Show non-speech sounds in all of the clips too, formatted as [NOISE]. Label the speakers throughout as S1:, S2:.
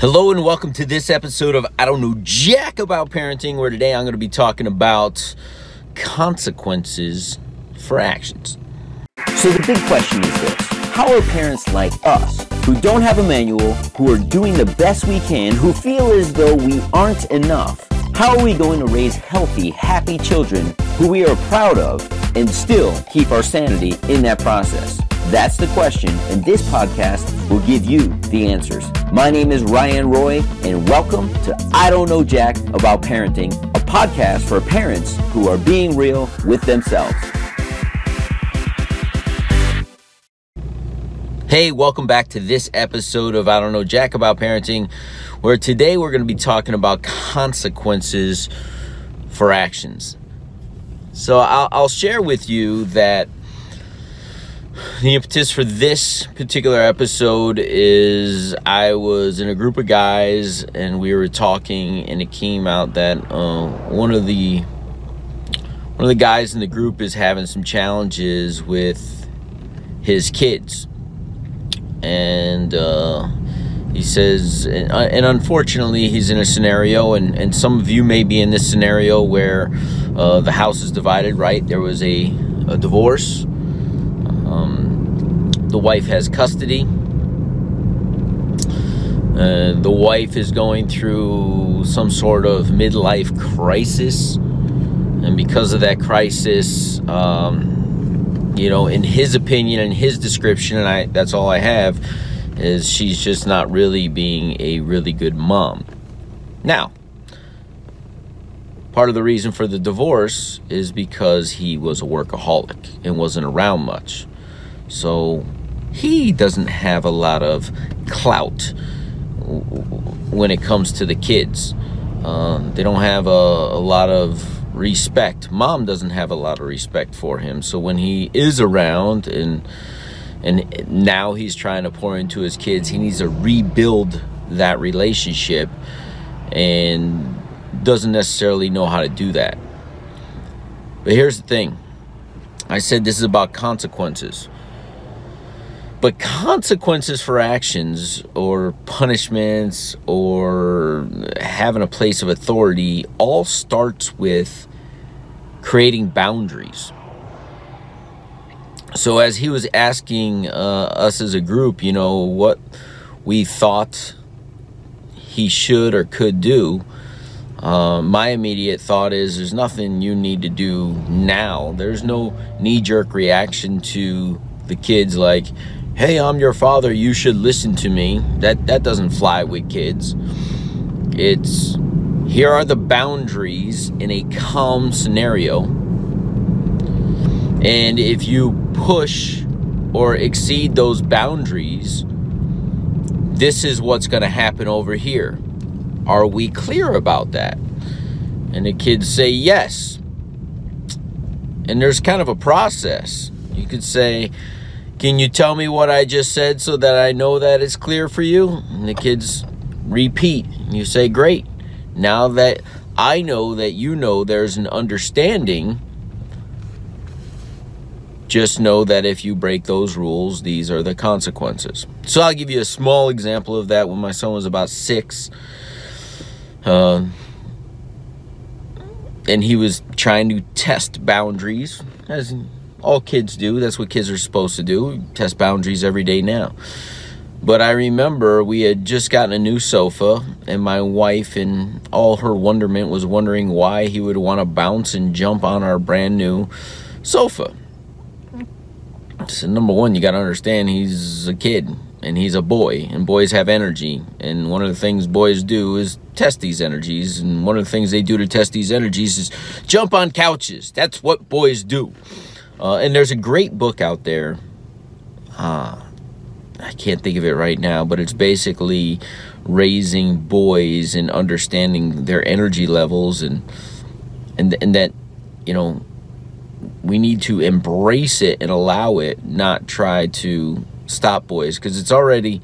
S1: Hello and welcome to this episode of I Don't Know Jack About Parenting, where today I'm going to be talking about consequences for actions.
S2: So the big question is this How are parents like us, who don't have a manual, who are doing the best we can, who feel as though we aren't enough, how are we going to raise healthy, happy children who we are proud of and still keep our sanity in that process? That's the question, and this podcast will give you the answers. My name is Ryan Roy, and welcome to I Don't Know Jack About Parenting, a podcast for parents who are being real with themselves.
S1: Hey, welcome back to this episode of I Don't Know Jack About Parenting, where today we're going to be talking about consequences for actions. So I'll, I'll share with you that [SIGHS] the impetus for this particular episode is I was in a group of guys and we were talking, and it came out that uh, one of the one of the guys in the group is having some challenges with his kids, and uh, he says, and, uh, and, unfortunately, he's in a scenario, and, and some of you may be in this scenario where uh, the house is divided. Right, there was a, a divorce the wife has custody. Uh, the wife is going through some sort of midlife crisis. And because of that crisis, um, you know, in his opinion and his description, and I that's all I have, is she's just not really being a really good mom. Now, part of the reason for the divorce is because he was a workaholic and wasn't around much. So he doesn't have a lot of clout when it comes to the kids. Um, they don't have a, a lot of respect. Mom doesn't have a lot of respect for him. So when he is around and and now he's trying to pour into his kids, he needs to rebuild that relationship and doesn't necessarily know how to do that. But here's the thing. I said this is about consequences. But consequences for actions or punishments or having a place of authority all starts with creating boundaries. So, as he was asking uh, us as a group, you know, what we thought he should or could do, uh, my immediate thought is there's nothing you need to do now. There's no knee jerk reaction to the kids like, hey, I'm your father, you should listen to me. That that doesn't fly with kids. It's here are the boundaries in a calm scenario. And if you push or exceed those boundaries, this is what's going to happen over here. Are we clear about that? And the kids say yes. And there's kind of a process. You could say, can you tell me what I just said so that I know that it's clear for you? And the kids repeat. And you say, Great. Now that I know that you know there's an understanding, just know that if you break those rules, these are the consequences. So I'll give you a small example of that when my son was about six. Uh, and he was trying to test boundaries, as all kids do. That's what kids are supposed to do. Test boundaries every day now. But I remember we had just gotten a new sofa, and my wife, in all her wonderment, was wondering why he would want to bounce and jump on our brand new sofa. So, number one, you got to understand he's a kid and he's a boy, and boys have energy. And one of the things boys do is test these energies. And one of the things they do to test these energies is jump on couches. That's what boys do. Uh, and there's a great book out there. Uh, I can't think of it right now, but it's basically raising boys and understanding their energy levels and and and that you know we need to embrace it and allow it, not try to stop boys because it's already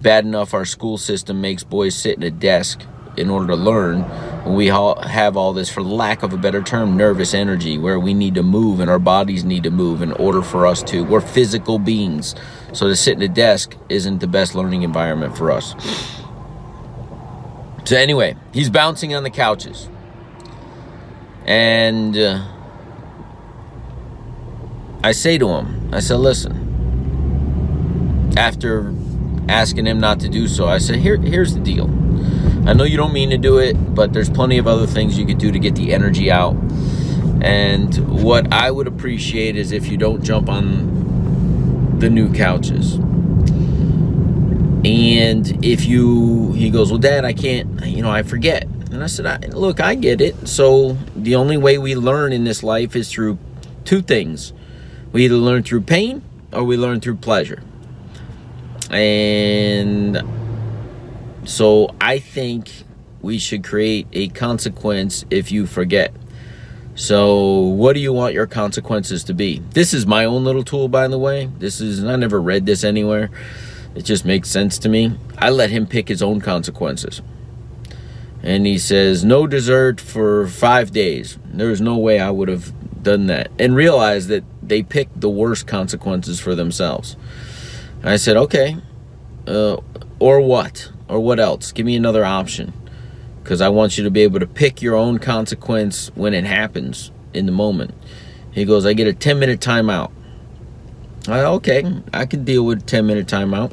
S1: bad enough our school system makes boys sit in a desk in order to learn we all have all this for lack of a better term nervous energy where we need to move and our bodies need to move in order for us to we're physical beings so to sit in a desk isn't the best learning environment for us So anyway, he's bouncing on the couches. And uh, I say to him, I said, listen, after asking him not to do so, I said, Here, here's the deal. I know you don't mean to do it, but there's plenty of other things you could do to get the energy out. And what I would appreciate is if you don't jump on the new couches. And if you, he goes, Well, Dad, I can't, you know, I forget. And I said, I, Look, I get it. So the only way we learn in this life is through two things we either learn through pain or we learn through pleasure. And so I think we should create a consequence if you forget. So, what do you want your consequences to be? This is my own little tool, by the way. This is, I never read this anywhere. It just makes sense to me. I let him pick his own consequences. And he says, no dessert for five days. There's no way I would have done that. And realize that they picked the worst consequences for themselves. I said, okay, uh, or what? Or what else? Give me another option because I want you to be able to pick your own consequence when it happens in the moment. He goes, I get a 10 minute timeout. I, okay, I can deal with 10 minute timeout.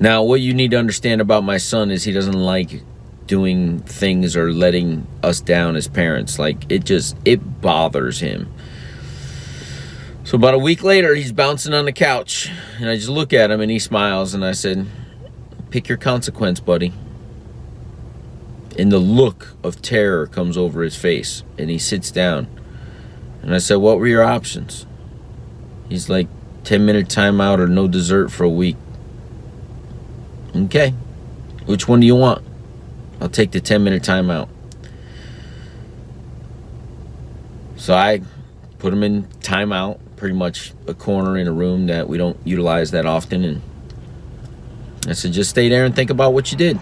S1: Now, what you need to understand about my son is he doesn't like doing things or letting us down as parents. Like it just it bothers him. So about a week later, he's bouncing on the couch, and I just look at him and he smiles, and I said, "Pick your consequence, buddy." and the look of terror comes over his face and he sits down. And i said what were your options? He's like 10 minute timeout or no dessert for a week. Okay. Which one do you want? I'll take the 10 minute timeout so i put him in timeout pretty much a corner in a room that we don't utilize that often and i said just stay there and think about what you did.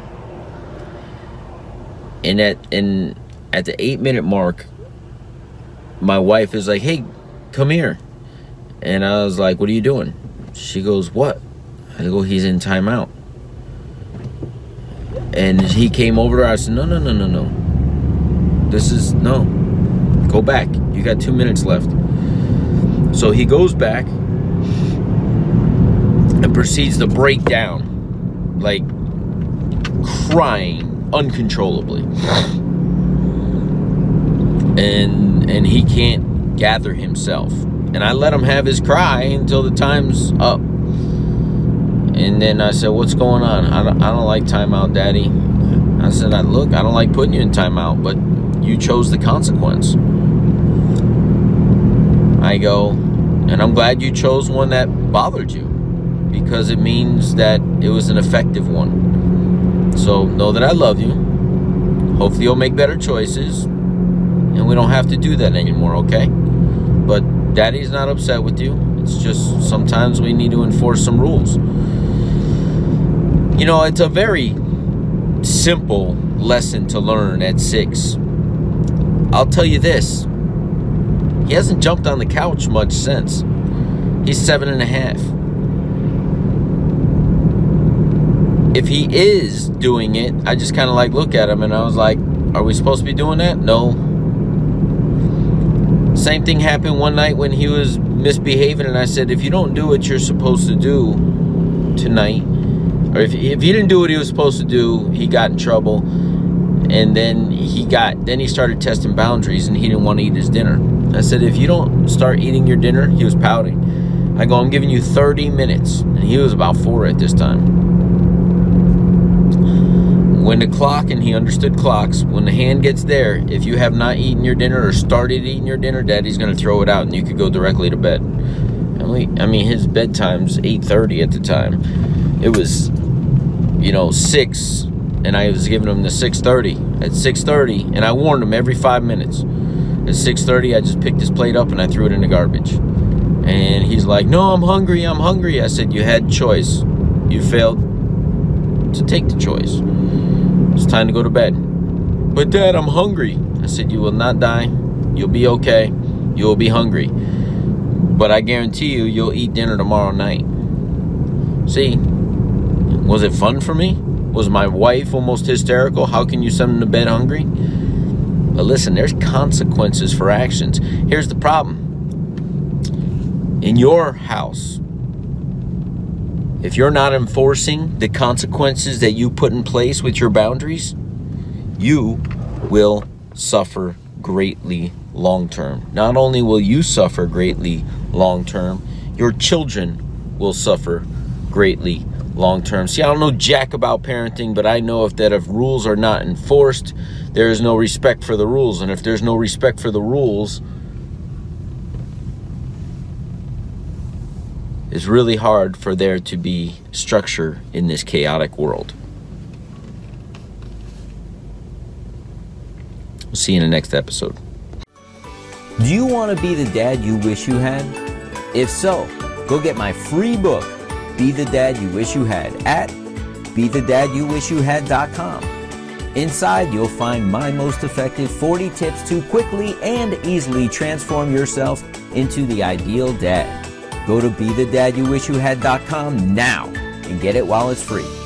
S1: And at and at the eight minute mark my wife is like hey come here. And i was like what are you doing? She goes what? I go he's in timeout. And he came over to her. I said no no no no no. This is no. Go back. You got two minutes left. So he goes back and proceeds to break down like crying uncontrollably. And and he can't gather himself. And I let him have his cry until the time's up. And then I said, "What's going on? I don't, I don't like timeout, Daddy." I said, I, "Look, I don't like putting you in timeout, but you chose the consequence." I go, and I'm glad you chose one that bothered you because it means that it was an effective one. So know that I love you. Hopefully, you'll make better choices. And we don't have to do that anymore, okay? But daddy's not upset with you. It's just sometimes we need to enforce some rules. You know, it's a very simple lesson to learn at six. I'll tell you this he hasn't jumped on the couch much since. He's seven and a half. If he is doing it, I just kind of like look at him and I was like, are we supposed to be doing that? No. Same thing happened one night when he was misbehaving, and I said, if you don't do what you're supposed to do tonight, or if, if he didn't do what he was supposed to do, he got in trouble. And then he got, then he started testing boundaries and he didn't want to eat his dinner. I said, if you don't start eating your dinner, he was pouting. I go, I'm giving you 30 minutes. And he was about four at this time when the clock, and he understood clocks, when the hand gets there, if you have not eaten your dinner or started eating your dinner, daddy's going to throw it out and you could go directly to bed. I mean, his bedtime's 8.30 at the time. It was, you know, 6, and I was giving him the 6.30. At 6.30, and I warned him every five minutes. At 6.30, I just picked his plate up and I threw it in the garbage. And he's like, no, I'm hungry, I'm hungry. I said, you had choice. You failed to take the choice. It's time to go to bed. But dad, I'm hungry. I said, You will not die. You'll be okay. You will be hungry. But I guarantee you, you'll eat dinner tomorrow night. See, was it fun for me? Was my wife almost hysterical? How can you send them to bed hungry? But listen, there's consequences for actions. Here's the problem. In your house, if you're not enforcing the consequences that you put in place with your boundaries, you will suffer greatly long term. Not only will you suffer greatly long term, your children will suffer greatly long term. See, I don't know jack about parenting, but I know if that if rules are not enforced, there is no respect for the rules. And if there's no respect for the rules, it's really hard for there to be structure in this chaotic world. We'll see you in the next episode.
S2: Do you want to be the dad you wish you had? If so, go get my free book, Be the Dad You Wish You Had, at BeTheDadYouWishYouHad.com. Inside, you'll find my most effective 40 tips to quickly and easily transform yourself into the ideal dad. Go to BeTheDadYouWishYouHad.com now and get it while it's free.